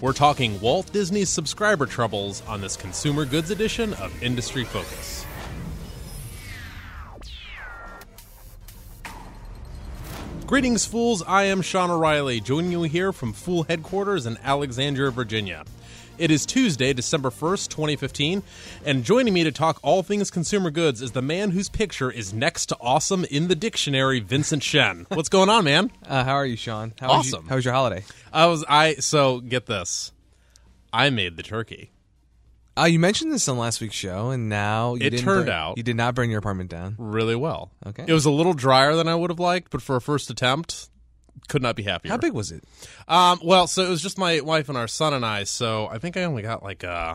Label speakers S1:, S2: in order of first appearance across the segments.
S1: We're talking Walt Disney's subscriber troubles on this consumer goods edition of Industry Focus. Greetings, fools. I am Sean O'Reilly, joining you here from Fool headquarters in Alexandria, Virginia. It is Tuesday, December 1st, 2015, and joining me to talk all things consumer goods is the man whose picture is next to awesome in the dictionary, Vincent Shen. What's going on, man?
S2: Uh, how are you, Sean? How Was
S1: Awesome.
S2: you, how was your holiday?
S1: I was I so get this. I made the turkey.
S2: Uh, you mentioned this on last week's show, and now you
S1: It
S2: didn't
S1: turned
S2: burn-
S1: out-
S2: you did not burn your apartment down.
S1: really well.
S2: Okay.
S1: It was a little drier than I would have liked, but for a first attempt, could not be happier.
S2: How big was it?
S1: Um, well, so it was just my wife and our son and I. So I think I only got like uh,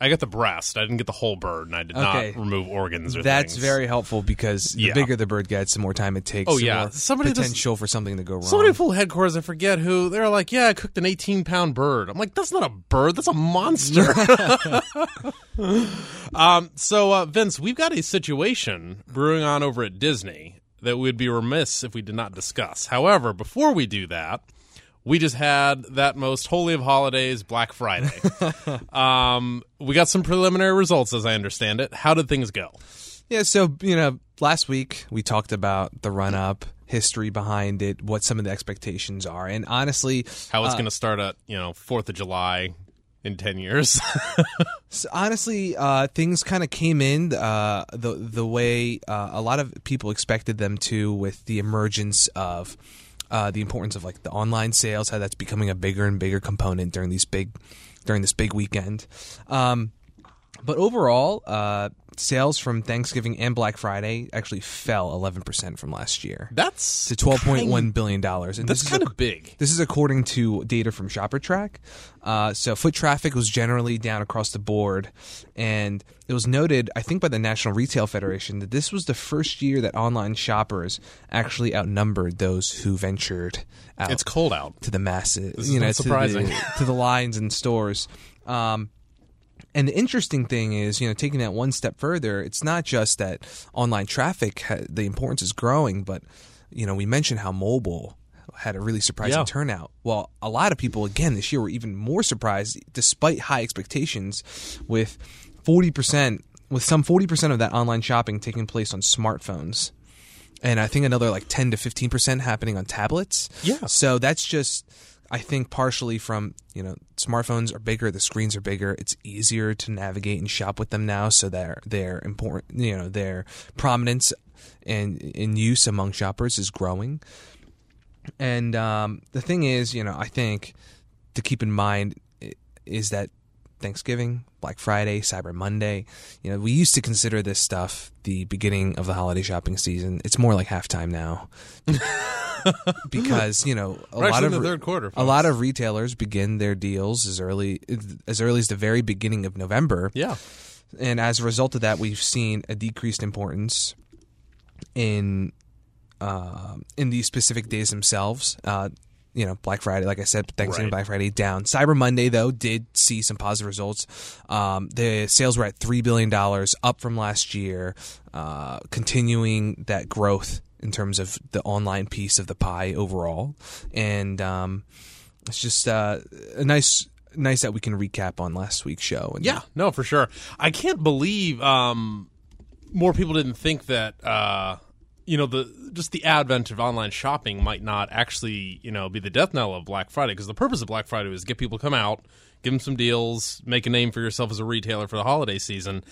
S1: I got the breast. I didn't get the whole bird, and I did
S2: Okay.
S1: not remove organs or
S2: That's
S1: things.
S2: very helpful because the
S1: Yeah.
S2: bigger the bird gets, the more time it takes.
S1: Oh,
S2: the
S1: yeah.
S2: more
S1: Somebody just-
S2: potential for something to go wrong.
S1: Somebody at Fool headquarters, I forget who. They're like, "Yeah, I cooked an 18 pound bird." I'm like, "That's not a bird. That's a monster." um, so uh, Vince, we've got a situation brewing on over at Disney that we'd be remiss if we did not discuss. However, before we do that, we just had that most holy of holidays, Black Friday. um, we got some preliminary results, as I understand it. How did things go?
S2: Yeah, so you know, last week we talked about the run up, history behind it, what some of the expectations are, and honestly,
S1: How it's
S2: uh,
S1: going to start at you know Fourth of July in ten years?
S2: So honestly, uh, things kind of came in uh, the the way uh, a lot of people expected them to, with the emergence of uh, the importance of like the online sales, how that's becoming a bigger and bigger component during these big during this big weekend. Um, but overall, uh, sales from Thanksgiving and Black Friday actually fell 11% from last year
S1: That's
S2: to 12.1 billion dollars. And
S1: That's
S2: this is
S1: kind of big.
S2: this is according to data from ShopperTrak. Uh, so foot traffic was generally down across the board, and it was noted, I think, by the National Retail Federation that this was the first year that online shoppers actually outnumbered those who ventured out
S1: It's cold out.
S2: to the masses. You know,
S1: surprising.
S2: to the, to the lines in stores. Um, and the interesting thing is, you know, taking that one step further, it's not just that online traffic, ha- the importance is growing, but, you know, we mentioned how mobile had a really surprising
S1: Yeah.
S2: turnout. Well, a lot of people, again, this year were even more surprised, despite high expectations, with 40%, with some 40% of that online shopping taking place on smartphones. And I think another like 10 to 15% happening on tablets.
S1: Yeah.
S2: So that's just, I think, partially from you know smartphones are bigger, the screens are bigger. It's easier to navigate and shop with them now, so their their important you know their prominence and in use among shoppers is growing. And um, the thing is, you know, I think to keep in mind is that Thanksgiving, Black Friday, Cyber Monday, you know, we used to consider this stuff the beginning of the holiday shopping season. It's more like halftime now. because, you know, a
S1: We're
S2: lot of
S1: the third quarter,
S2: a lot of retailers begin their deals as early as early as the very beginning of November
S1: Yeah.
S2: and as a result of that, we've seen a decreased importance in uh, in these specific days themselves. Uh, you know, Black Friday, like I said, Thanksgiving,
S1: Right.
S2: Black Friday down. Cyber Monday though did see some positive results. Um, the sales were at three billion dollars, up from last year, uh, continuing that growth in terms of the online piece of the pie overall, and um, it's just uh, a nice. Nice that we can recap on last week's show. And
S1: Yeah, no, for sure. I can't believe um, more people didn't think that uh, you know the just the advent of online shopping might not actually you know be the death knell of Black Friday because the purpose of Black Friday is get people to come out, give them some deals, make a name for yourself as a retailer for the holiday season.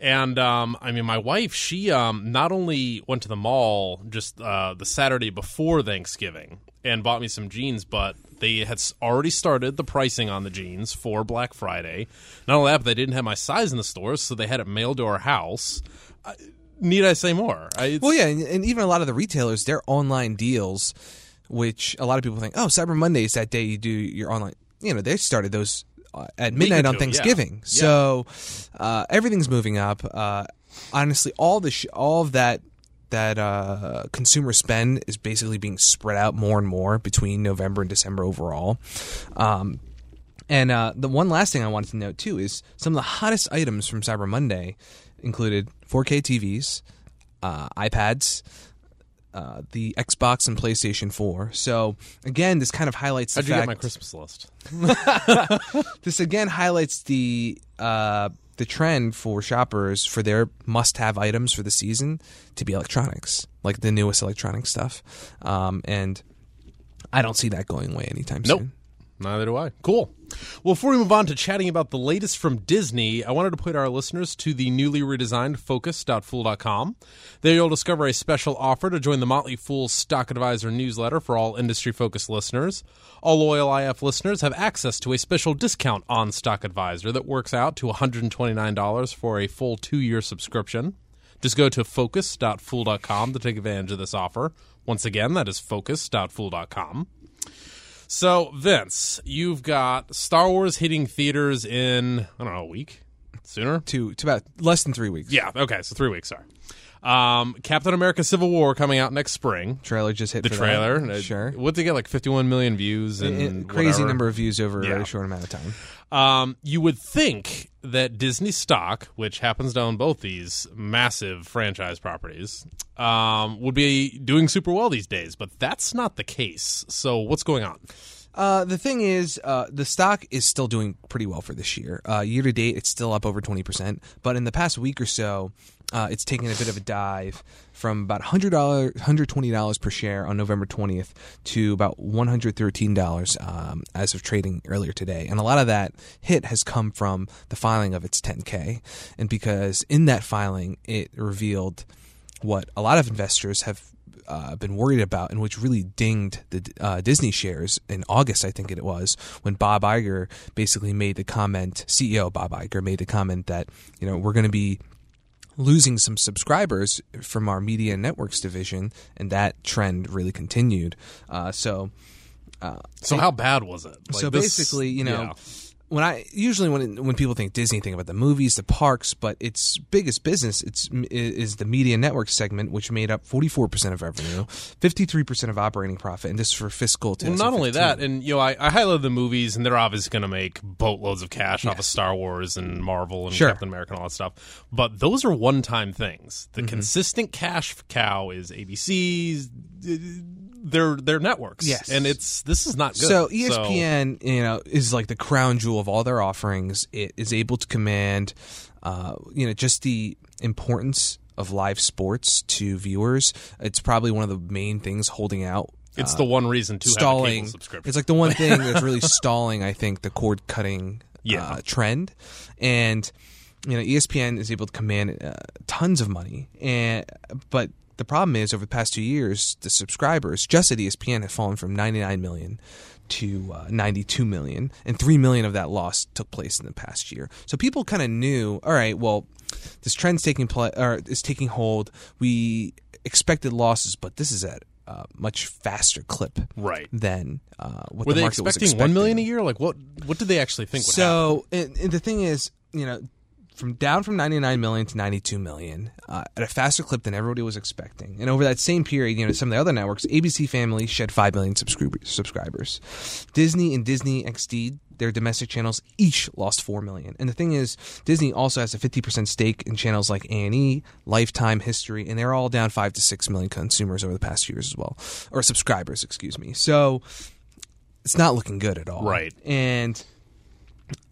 S1: And um, I mean, my wife, she um, not only went to the mall just uh, the Saturday before Thanksgiving and bought me some jeans, but they had already started the pricing on the jeans for Black Friday. Not only that, but they didn't have my size in the stores, so they had it mailed to our house. I, need I say more? I,
S2: Well, yeah, and, and even a lot of the retailers, their online deals, which a lot of people think, oh, Cyber Monday is that day you do your online. You know, they started those uh, at midnight on. Thanksgiving,
S1: Yeah.
S2: so uh, everything's moving up. Uh, honestly, all the sh- all of that that uh, consumer spend is basically being spread out more and more between November and December overall. Um, and uh, the one last thing I wanted to note too is some of the hottest items from Cyber Monday included 4K TVs, uh, iPads, uh, the Xbox and PlayStation 4. So again, this kind of highlights the
S1: How'd you
S2: fact
S1: get my Christmas list?
S2: this again highlights the uh, the trend for shoppers for their must-have items for the season to be electronics, like the newest electronic stuff. Um, and I don't see that going away anytime
S1: Nope.
S2: soon.
S1: Neither do I. Cool. Well, before we move on to chatting about the latest from Disney, I wanted to point our listeners to the newly redesigned focus.fool.com. There you'll discover a special offer to join the Motley Fool Stock Advisor newsletter for all industry focused listeners. All loyal IF listeners have access to a special discount on Stock Advisor that works out to $129 for a full two year subscription. Just go to focus.fool.com to take advantage of this offer. Once again, that is focus.fool.com. So, Vince, you've got Star Wars hitting theaters in, I don't know, a week? Sooner?
S2: To to about less than three weeks.
S1: Yeah, okay, so three weeks, sorry. Um, Captain America Civil War coming out next spring.
S2: Trailer just hit
S1: The trailer.
S2: That.
S1: uh,
S2: Sure.
S1: What'd they get, like 51 million views? And
S2: It- crazy
S1: whatever?
S2: number of views over a
S1: Yeah.
S2: very short amount of time.
S1: Um, you would think that Disney stock, which happens to own both these massive franchise properties, um, would be doing super well these days, but that's not the case. So, what's going on?
S2: Uh, the thing is, uh, the stock is still doing pretty well for this year. Uh, year to date, it's still up over 20%. But in the past week or so, uh, it's taken a bit of a dive from about $100, $120 per share on November 20th to about $113 um, as of trading earlier today. And a lot of that hit has come from the filing of its 10K. And because in that filing, it revealed what a lot of investors have uh, been worried about and which really dinged the uh, Disney shares in August, I think it was, when Bob Iger basically made the comment, CEO Bob Iger made the comment that, you know, we're going to be losing some subscribers from our media and networks division, and that trend really continued. Uh, so,
S1: So, how bad was it? Like,
S2: so
S1: this-
S2: basically, you know,
S1: yeah.
S2: When I usually when when people think Disney, think about the movies, the parks, but its biggest business it's is the media network segment, which made up forty four percent of revenue, fifty three percent of operating profit, and this is for fiscal.
S1: Well, not only that, and you know, I, I highlighted the movies, and they're obviously going to make boatloads of cash off of Star Wars and Marvel and
S2: Sure.
S1: Captain America and all that stuff. But those are one-time things.
S2: Mm-hmm.
S1: The consistent cash cow is ABC's. Their their networks,
S2: Yes.
S1: and it's this is not good.
S2: So ESPN, you know, is like the crown jewel of all their offerings. It is able to command, uh, you know, just the importance of live sports to viewers. It's probably one of the main things holding out
S1: it's the one reason to have a
S2: stalling.
S1: subscription.
S2: It's like the one thing that's really stalling, I think, the cord cutting
S1: Yeah.
S2: uh, trend. And you know, ESPN is able to command uh, tons of money, and but the problem is over the past two years, the subscribers just at ESPN have fallen from 99 million to uh, 92 million, and three million of that loss took place in the past year. So people kind of knew, all right, well, this trend's taking play or is taking hold. We expected losses, but this is at a much faster clip
S1: right.
S2: than uh, what
S1: Were
S2: the
S1: they
S2: market was
S1: expecting
S2: expecting.
S1: one million a year? Like what? What did they actually think would happen?
S2: So, and, and the thing is, you know, from down from 99 million to 92 million uh, at a faster clip than everybody was expecting. And over that same period, you know, some of the other networks, ABC Family shed 5 million subscribers. subscribers. Disney and Disney XD, their domestic channels, each lost 4 million. And the thing is, Disney also has a 50% stake in channels like A&E, Lifetime History, and they're all down 5 to 6 million consumers over the past few years as well. Or subscribers, excuse me. So it's not looking good at all.
S1: Right.
S2: And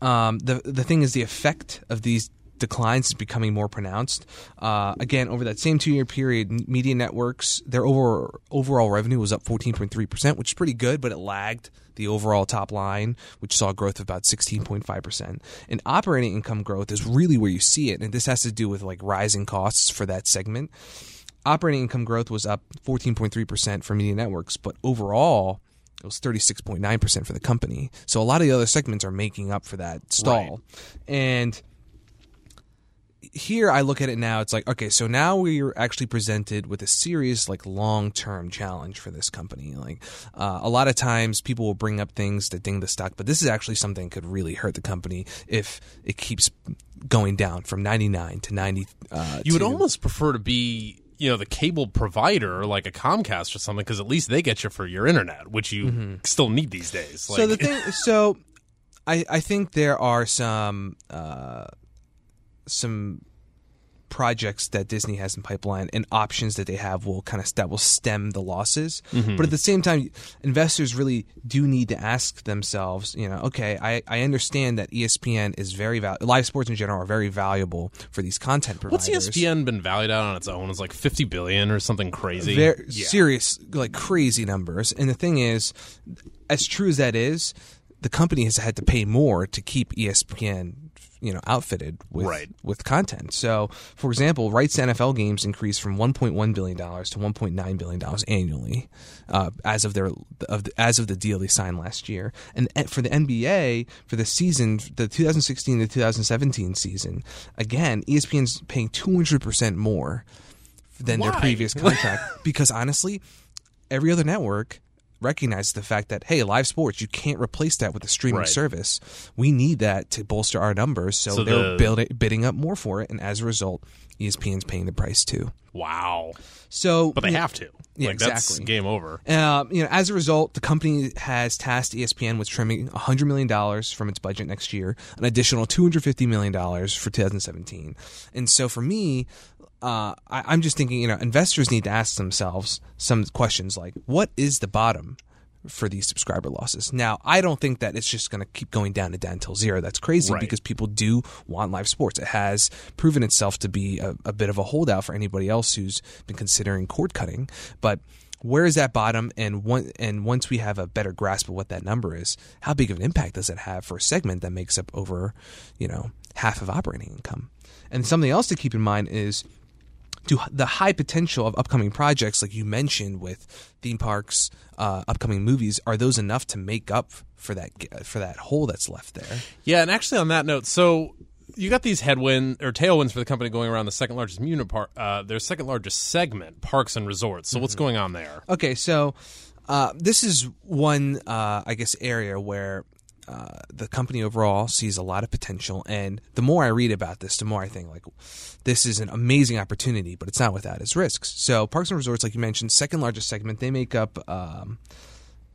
S2: um, the the thing is, the effect of these declines is becoming more pronounced. Uh, again, over that same two year period, media networks their over, overall revenue was up fourteen point three percent, which is pretty good, but it lagged the overall top line, which saw growth of about sixteen point five percent. And operating income growth is really where you see it, and this has to do with like rising costs for that segment. Operating income growth was up fourteen point three percent for media networks, but overall. It was 36.9% for the company. So a lot of the other segments are making up for that stall. And here I look at it now, it's like, okay, so now we're actually presented with a serious, like, long term challenge for this company. Like, uh, a lot of times people will bring up things to ding the stock, but this is actually something that could really hurt the company if it keeps going down from 99 to 90. Uh,
S1: You would
S2: to-
S1: almost prefer to be, you know, the cable provider like a Comcast or something because at least they get you for your internet, which you still need these days. Like,
S2: so the thing, so I I think there are some uh, some projects that Disney has in pipeline and options that they have will kind of that will stem the losses.
S1: Mm-hmm.
S2: But at the same time, investors really do need to ask themselves, you know, okay, I, I understand that ESPN is very val- live sports in general are very valuable for these content providers.
S1: What's ESPN been valued at on its own? It's like fifty billion or something crazy.
S2: Very
S1: Yeah.
S2: serious, like crazy numbers. And the thing is, as true as that is, the company has had to pay more to keep ESPN, you know, outfitted with
S1: Right.
S2: with content. So, for example, rights to NFL games increased from 1.1 billion dollars to 1.9 billion dollars annually, uh, as of their of the, as of the deal they signed last year. And for the NBA for the season, the 2016 to 2017 season, again, ESPN's paying 200 percent more than their previous contract because honestly, every other network recognizes the fact that hey, live sports you can't replace that with a streaming
S1: Right.
S2: service. We need that to bolster our numbers, so,
S1: So
S2: they're
S1: the-
S2: building, bidding up more for it, and as a result, ESPN's paying the price too.
S1: Wow.
S2: So,
S1: But they have to.
S2: Yeah,
S1: like that's
S2: exactly.
S1: game over.
S2: uh, you know, as a result, the company has tasked ESPN with trimming $100 million from its budget next year, an additional $250 million for 2017. And so for me, uh, I, I'm just thinking, you know, investors need to ask themselves some questions like, what is the bottom? For these subscriber losses. Now, I don't think that it's just going to keep going down and down until zero. That's crazy
S1: Right.
S2: because people do want live sports. It has proven itself to be a, a bit of a holdout for anybody else who's been considering cord cutting. But where is that bottom? And one, and once we have a better grasp of what that number is, how big of an impact does it have for a segment that makes up over, you know, half of operating income? And something else to keep in mind is to the high potential of upcoming projects, like you mentioned with theme parks, uh, upcoming movies, are those enough to make up for that for that hole that's left there?
S1: Yeah, and actually on that note, so you got these headwind or tailwinds for the company going around the second largest park, uh, their second largest segment, parks and resorts. So
S2: Mm-hmm.
S1: what's going on there?
S2: Okay, so uh, this is one, uh, I guess, area where uh, the company overall sees a lot of potential. And the more I read about this, the more I think like this is an amazing opportunity, but it's not without its risks. So parks and resorts, like you mentioned, second largest segment, they make up um,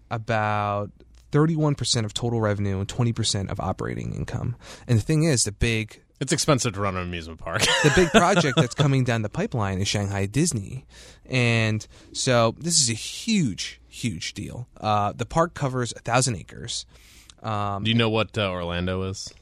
S2: about. 31% of total revenue and 20% of operating income. And the thing is, the big
S1: It's expensive to run an amusement park.
S2: the big project that's coming down the pipeline is Shanghai Disney, and so this is a huge, huge deal. Uh, the park covers a thousand acres. Um,
S1: Do you know what uh, Orlando is?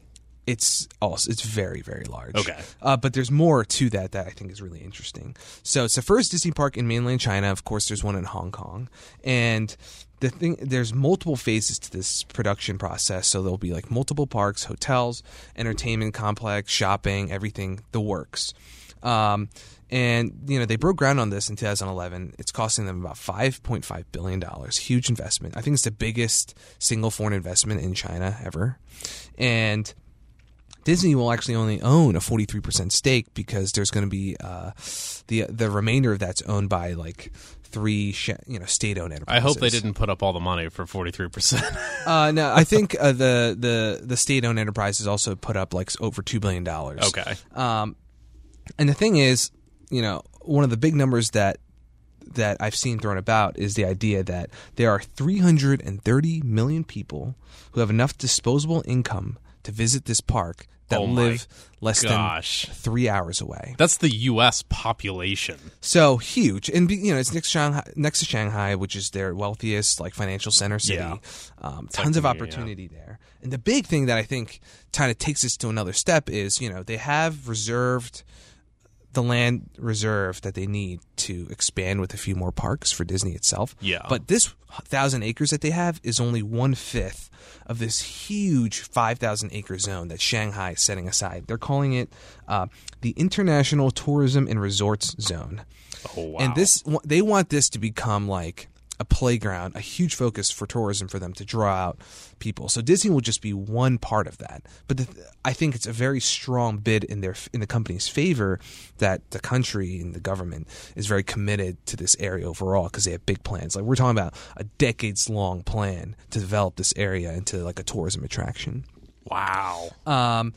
S2: it's also it's very, very large.
S1: Okay.
S2: uh, but there's more to that that I think is really interesting. So it's the first Disney park in mainland China. Of course, there's one in Hong Kong, and the thing there's multiple phases to this production process. So there'll be like multiple parks, hotels, entertainment complex, shopping, everything, the works. Um, and you know they broke ground on this in 2011. It's costing them about 5.5 billion dollars. Huge investment. I think it's the biggest single foreign investment in China ever. And Disney will actually only own a 43% stake because there's going to be uh, the the remainder of that's owned by like three you know state-owned enterprises.
S1: I hope they didn't put up all the money for forty three percent.
S2: Uh, no, I think uh, the the the state-owned enterprises also put up like over two billion dollars.
S1: Okay.
S2: Um, and the thing is, you know, one of the big numbers that that I've seen thrown about is the idea that there are 330 million people who have enough disposable income to visit this park that
S1: Oh
S2: live less
S1: gosh.
S2: than three hours away.
S1: That's the U.S. population.
S2: So huge, and you know it's next to Shanghai, next to Shanghai, which is their wealthiest like financial center city.
S1: Yeah.
S2: Um, tons of
S1: Technically, yeah.
S2: opportunity there, and the big thing that I think kind of takes us to another step is you know they have reserved the land reserve that they need to expand with a few more parks for Disney itself.
S1: Yeah.
S2: But this thousand acres that they have is only one fifth of this huge five thousand acre zone that Shanghai is setting aside. They're calling it uh, the International Tourism and Resorts Zone.
S1: Oh wow.
S2: And this, they want this to become like a playground, a huge focus for tourism for them to draw out people. So Disney will just be one part of that. But the, I think it's a very strong bid in their in the company's favor that the country and the government is very committed to this area overall because they have big plans. Like we're talking about a decades long plan to develop this area into like a tourism attraction.
S1: wow.
S2: Um,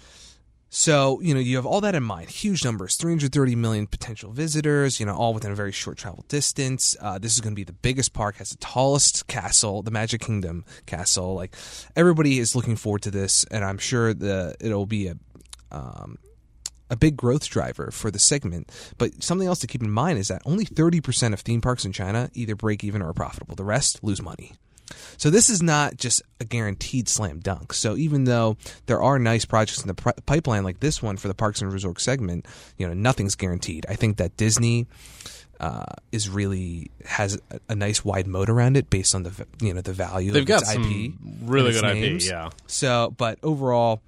S2: so you know you have all that in mind. Huge numbers, 330 million potential visitors. You know, all within a very short travel distance. Uh, this is going to be the biggest park, has the tallest castle, the Magic Kingdom castle. Like everybody is looking forward to this, and I'm sure the it'll be a um, a big growth driver for the segment. But something else to keep in mind is that only 30% of theme parks in China either break even or are profitable. The rest lose money. So this is not just a guaranteed slam dunk. So even though there are nice projects in the pr- pipeline like this one for the parks and resort segment, you know nothing's guaranteed. I think that Disney uh, is really has a, a, nice wide moat around it based on the you know the value.
S1: They've
S2: of
S1: got
S2: its
S1: some
S2: IP,
S1: really good
S2: names.
S1: IP. Yeah.
S2: So, but overall,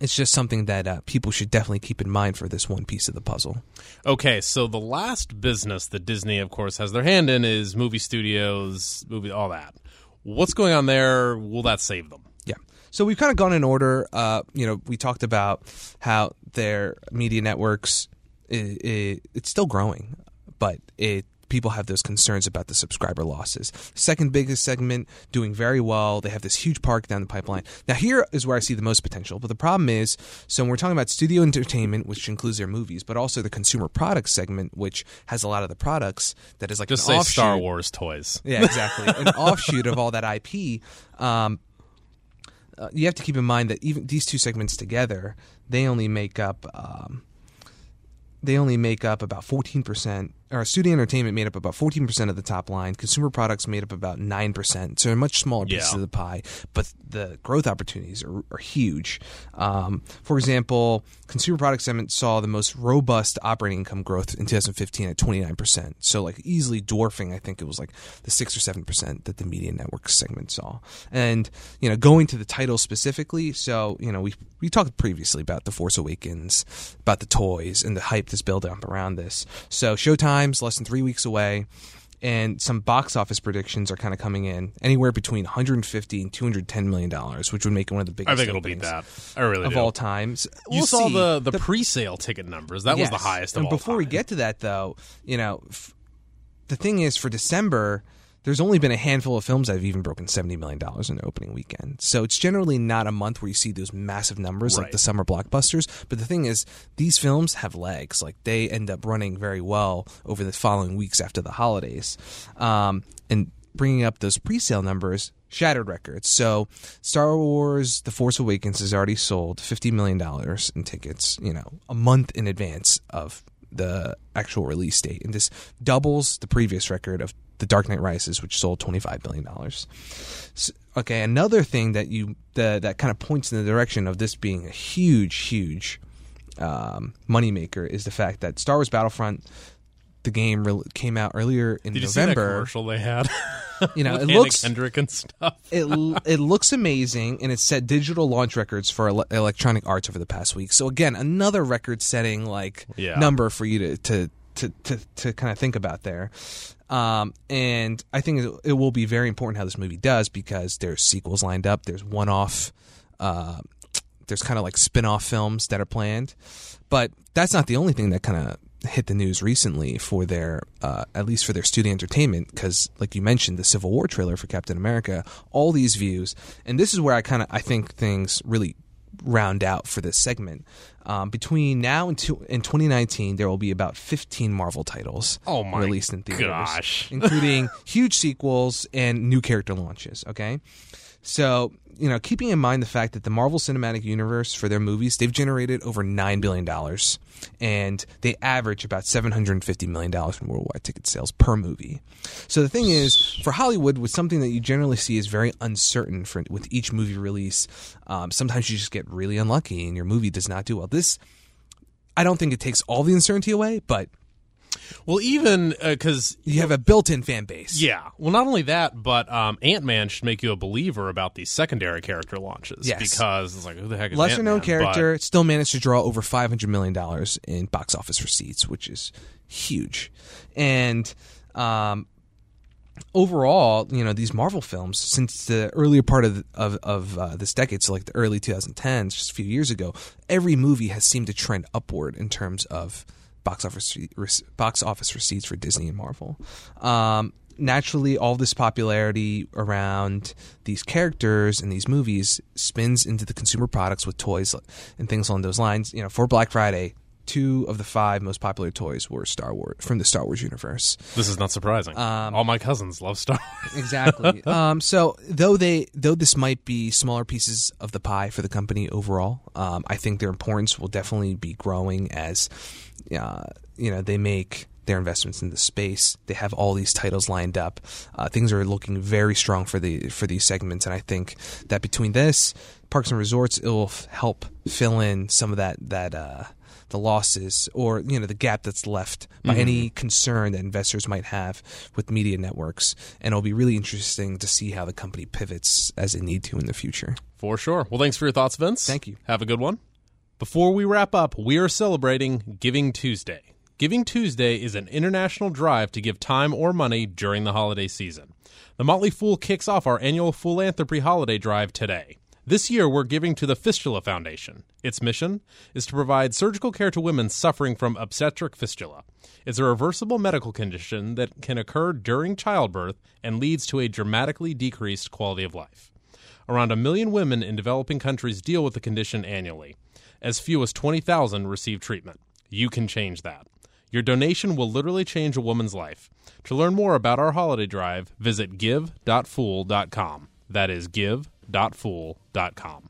S2: it's just something that uh, people should definitely keep in mind for this one piece of the puzzle.
S1: Okay, so the last business that Disney, of course, has their hand in is movie studios, movie, all that. What's going on there? Will that save them?
S2: Yeah. So we've kind of gone in order. Uh, you know, we talked about how their media networks i i it's still growing, but it people have those concerns about the subscriber losses. Second biggest segment doing very well. They have this huge park down the pipeline. Now here is where I see the most potential. But the problem is, so when we're talking about studio entertainment, which includes their movies, but also the consumer products segment, which has a lot of the products that is like
S1: Just say
S2: offshoot.
S1: Star Wars toys.
S2: Yeah, exactly. An offshoot of all that IP. Um, uh, you have to keep in mind that even these two segments together, they only make up. Um, they only make up about 14%, or studio entertainment made up about 14% of the top line. Consumer products made up about 9%. So they're much smaller pieces
S1: Yeah.
S2: of the pie, but the growth opportunities are, are huge. Um, for example, consumer products segment saw the most robust operating income growth in 2015 at 29%. So like easily dwarfing, I think it was like the 6 or 7% that the media network segment saw. And, you know, going to the title specifically, so, you know, we we talked previously about The Force Awakens, about the toys and the hype that's built up around this. So Showtime's less than three weeks away, and some box office predictions are kind of coming in anywhere between 150 and 210 million dollars, which would make it one of the biggest.
S1: I think it'll beat that. I really
S2: of
S1: do.
S2: all times.
S1: you
S2: We'll
S1: saw
S2: see.
S1: the, the pre-sale ticket numbers. That was the highest of
S2: And
S1: all
S2: before we get to that, though, you know, f- the thing is for December, there's only been a handful of films that have even broken seventy million dollars in the opening weekend. So it's generally not a month where you see those massive numbers like the summer blockbusters. But the thing is, these films have legs. Like they end up running very well over the following weeks after the holidays, um, and bringing up those pre-sale numbers. Shattered records. So, Star Wars: The Force Awakens has already sold fifty million dollars in tickets. You know, a month in advance of the actual release date, and this doubles the previous record of The Dark Knight Rises, which sold twenty five billion dollars. Okay, another thing that you that that kind of points in the direction of this being a huge, huge um, moneymaker is the fact that Star Wars Battlefront, the game, re- came out earlier in
S1: Did you see that
S2: November.
S1: commercial they had?
S2: You know, it
S1: Anna
S2: looks
S1: Kendrick and stuff.
S2: it it looks amazing, and it set digital launch records for ele- Electronic Arts over the past week. So again, another record-setting like
S1: Yeah.
S2: number for you to to to to, to kind of think about there. Um, and I think it, it will be very important how this movie does because there's sequels lined up. There's one-off. Uh, there's kind of like spin-off films that are planned, but that's not the only thing that kind of hit the news recently for their uh, at least for their studio entertainment because like you mentioned the civil war trailer for captain america all these views. And this is where i kind of i think things really round out for this segment. Um, between now and, two, and 2019 there will be about 15 marvel titles
S1: Oh my
S2: released in theaters
S1: gosh.
S2: including huge sequels and new character launches okay so, you know, keeping in mind the fact that the Marvel Cinematic Universe for their movies, they've generated over $9 billion and they average about $750 million in worldwide ticket sales per movie. So the thing is, for Hollywood, with something that you generally see is very uncertain for, with each movie release, um, sometimes you just get really unlucky and your movie does not do well. This, I don't think it takes all the uncertainty away, but
S1: Well, even because
S2: you have a built-in fan base.
S1: yeah, well, not only that, but um, Ant Man should make you a believer about these secondary character launches.
S2: Yes.
S1: because it's like who the heck is
S2: lesser known
S1: Ant-Man?
S2: character still managed to draw over 500 million dollars in box office receipts which is huge and um, overall you know these marvel films since the earlier part of of, of uh, this decade so like the early 2010s just a few years ago every movie has seemed to trend upward in terms of box office box office receipts for Disney and Marvel. Um, naturally all this popularity around these characters and these movies spins into the consumer products with toys and things along those lines. You know for black friday two of the five most popular toys were Star Wars from the Star Wars universe.
S1: This is not surprising.
S2: Um,
S1: All my cousins love Star Wars.
S2: Exactly. um, so though they though this might be smaller pieces of the pie for the company overall, um, I think their importance will definitely be growing as uh, you know they make their investments in the space. They have all these titles lined up. Uh, things are looking very strong for the for these segments, and I think that between this parks and resorts, it will f- help fill in some of that that. Uh, the losses or you know the gap that's left by mm-hmm. any concern that investors might have with media networks and it'll be really interesting to see how the company pivots as they need to in the future
S1: For sure. Well, thanks for your thoughts, Vince.
S2: Thank you.
S1: Have a good one. Before we wrap up, we are celebrating Giving Tuesday. Giving Tuesday is an international drive to give time or money during the holiday season. The Motley Fool kicks off our annual philanthropy holiday drive today. This year, we're giving to the Fistula Foundation. Its mission is to provide surgical care to women suffering from obstetric fistula. It's a reversible medical condition that can occur during childbirth and leads to a dramatically decreased quality of life. Around a million women in developing countries deal with the condition annually. As few as 20,000 receive treatment. You can change that. Your donation will literally change a woman's life. To learn more about our holiday drive, visit give.fool.com. That is give.fool.com.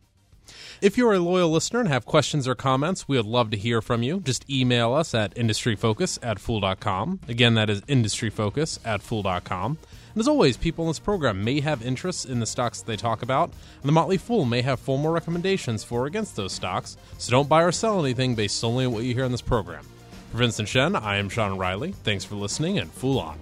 S1: If you're a loyal listener and have questions or comments, we would love to hear from you. Just email us at industryfocus at fool.com. Again, that is industryfocus at fool.com. And as always, people in this program may have interests in the stocks they talk about, and the Motley Fool may have formal recommendations for or against those stocks, so don't buy or sell anything based solely on what you hear in this program. For Vincent Shen, I am Sean O'Reilly. Thanks for listening, and Fool on.